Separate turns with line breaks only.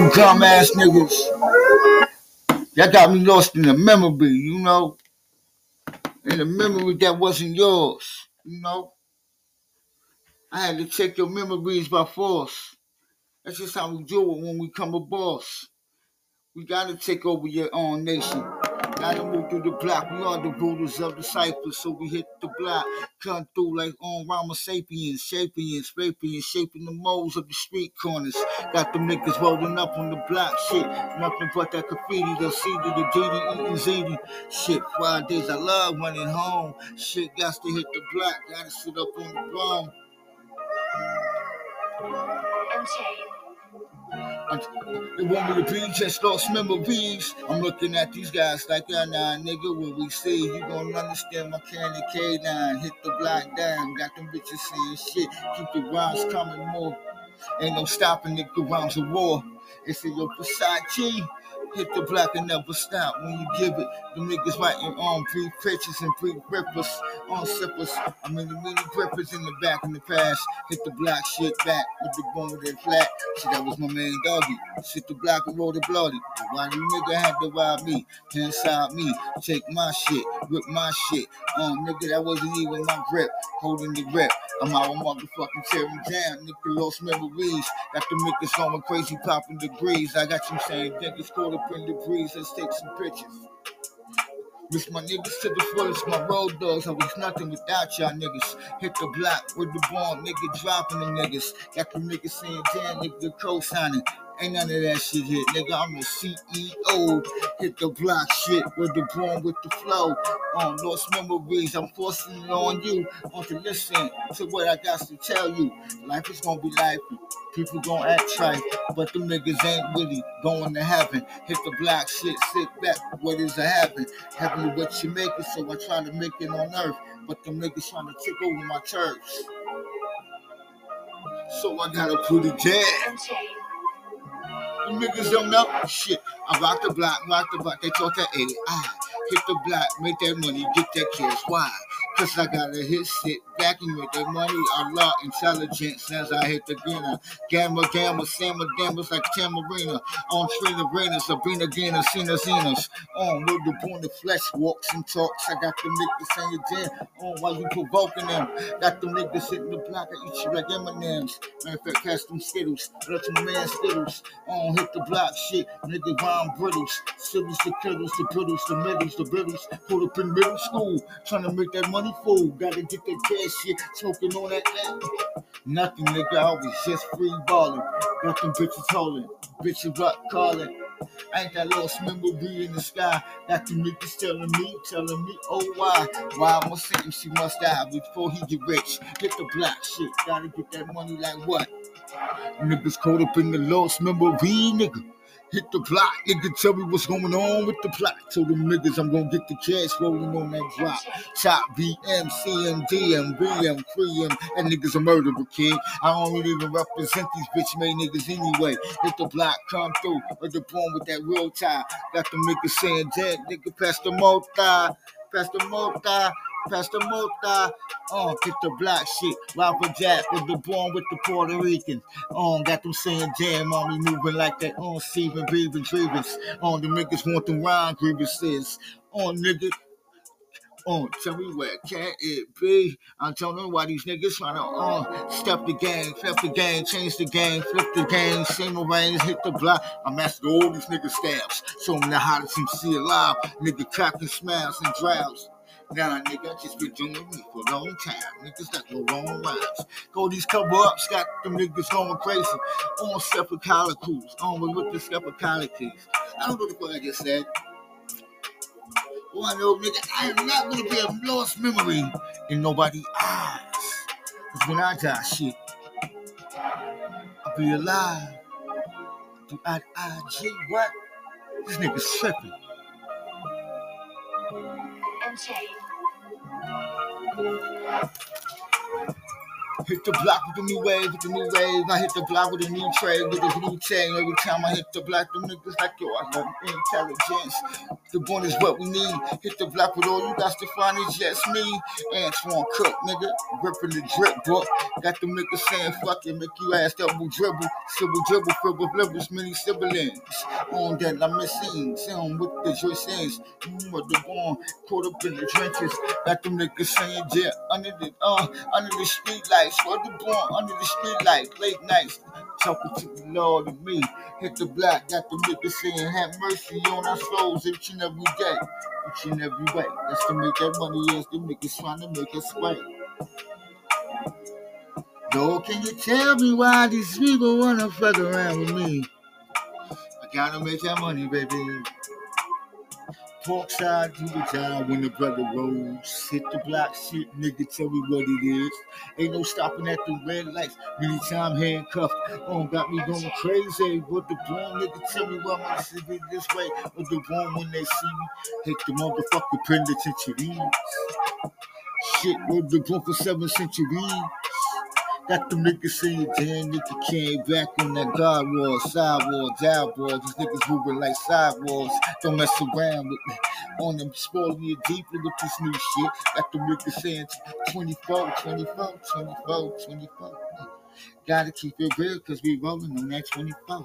You dumbass niggas. That got me lost in the memory, you know? In a memory that wasn't yours, you know? I had to take your memories by force. That's just how we do it when we come a boss. We gotta take over your own nation. Gotta move through the block. We are the rulers of the cypher, so we hit the block. Come through like on Rama sapiens, sapiens, rapiens, shaping the molds of the street corners. Got them niggas rolling up on the block. Shit, nothing but that graffiti. They'll see to the DD eating ziti. Shit, Fridays I love running home. Shit, got to hit the block. Gotta sit up on the throne. They want me to be just lost memories. I'm looking at these guys like, yeah, nah, nigga, what we see you gonna understand my candy K9. Hit the block down, got them bitches saying shit. Keep the rhymes coming more. Ain't no stopping nigga, rounds of war. It's in your Versace. Hit the block and never stop when you give it. The niggas writing on pre pictures and pre grippers on sippers. I mean the mini grippers in the back in the past. Hit the block shit back with the bone it flat. Shit, that was my man doggy. Hit the block and roll the bloody. Why you nigga had to rob me? Inside me, take my shit, rip my shit. Um, nigga, that wasn't even my grip. Holding the grip. I'm out of motherfucking tearing down. Nigga lost memories. Got the niggas going crazy, popping degrees. I got you saying niggas caught up in the breeze. Let's take some pictures. Miss my niggas to the fullest, my road dogs. I was nothing without y'all niggas. Hit the block with the bomb, nigga dropping the niggas. Got the niggas saying, damn, nigga co-signing. Ain't none of that shit here, nigga. I'm the CEO. Hit the block shit with the born with the flow. On um, lost memories, I'm forcing it on you. On to listen to what I got to tell you. Life is gonna be life. People gonna act trite, but them niggas ain't really going to heaven. Hit the block shit, sit back. What is a heaven? Heaven what you make it, so I try to make it on earth. But them niggas trying to take over my church. So I gotta put it down. Niggas don't know shit. I rock the block, rock the block. They talk that AI. Hit the block, make that money, get that cash. Why? Cause I gotta hit shit back and make that money. I love intelligence as I hit the dinner. Gamma, gamma, Samma, dammers like Tamarina. On Trina Raina, Sabrina Gainer, Cena Zenas. On with the born the flesh walks and talks. I got the niggas saying damn. On while you provoking them. Got them niggas sitting the block. I eat you like M&M's. Matter of fact, pass them Skittles. Let some man Skittles. On hit the block shit. Nigga rhyme brittles. Skittles, the kittles, the brittles, the middles, the brittles. Put up in middle school. Trying to make that money fool. Gotta get that cash shit. Smoking on that. Nothing, nigga. I was just free balling. Got them bitches holding. Bitches rock calling. Ain't that lost memory in the sky? Got them niggas telling me, telling me, oh why? Why I'm sentence she must die before he get rich. Get the black shit, gotta get that money like what? Niggas caught up in the lost memory, nigga. Hit the block, nigga, tell me what's going on with the plot. Told them niggas I'm gonna get the cash rolling on that drop. Chop BM, CM, DM, BM, 3M. That niggas a murderer, kid. I don't even represent these bitch made niggas anyway. Hit the block, come through, with the born with that real tie. Got them niggas saying dead, nigga, pass the multi, pass the multi. Pastor Mota, on uh, get the black shit. Robert Jack with the born with the Puerto Rican. On uh, got them saying damn on me moving like that. On uh, Steven breathing grievance. On the niggas want them rhyme grievances. On nigga. On tell me where can it be? I don't know why these niggas trying to uh, step the game, flip the game, change the game, flip the game, same range, hit the block. I master all these niggas stabs. Show them the hottest MC alive. Nigga cracking smiles and drowse. Nah, nigga, just been doing me for a long time. Niggas got no wrong rhymes. Go these cover ups, got them niggas going crazy. On collicles, on with the collicles. I don't know the fuck I just said. I know, nigga, I am not gonna be a lost memory in nobody's eyes. Cause when I die, shit, I'll be alive. Do I, I, G, what? This nigga's tripping. MJ. Hit the block with the new wave, with the new wave. I hit the block with a new trade, with a new chain. Every time I hit the block, them niggas like, yo, I love intelligence. The bond is what we need. Hit the block with all you got to find is just me. Antoine Cook, nigga. Ripping the drip book. Got them niggas saying, fuck it, make you ass double dribble. Civil dribble, with livers, many siblings. On that, I'm missing. Sound with the joysins. Mm, with the caught up in the trenches. Got them niggas saying, yeah, under the, uh, under the street the under the street lights. Late nights. Talking to the Lord and me. Hit the block, got the niggas saying, have mercy on our souls each and every day. Each and every way. That's to make that money, yes, the niggas trying to make us sway. Yo, can you tell me why these people wanna fuck around with me? I gotta make that money, baby. Pork side, do the job when the brother rolls. Hit the block, shit, nigga, tell me what it is. Ain't no stopping at the red lights. Many time handcuffed. Oh, got me going crazy. What the blown nigga tell me why my shit be this way. What the blown when they see me. Hit the motherfucking penitentiaries. Shit, what the blown for seven centuries. Got them niggas saying, damn, nigga came back on that God war, side war, dial war. These niggas moving like sidewalks. Don't mess around with me. On them spoiling you deeply with this new shit. Got them niggas saying 24, 24, 24, 24. Gotta keep it real, cause we rolling on that 24.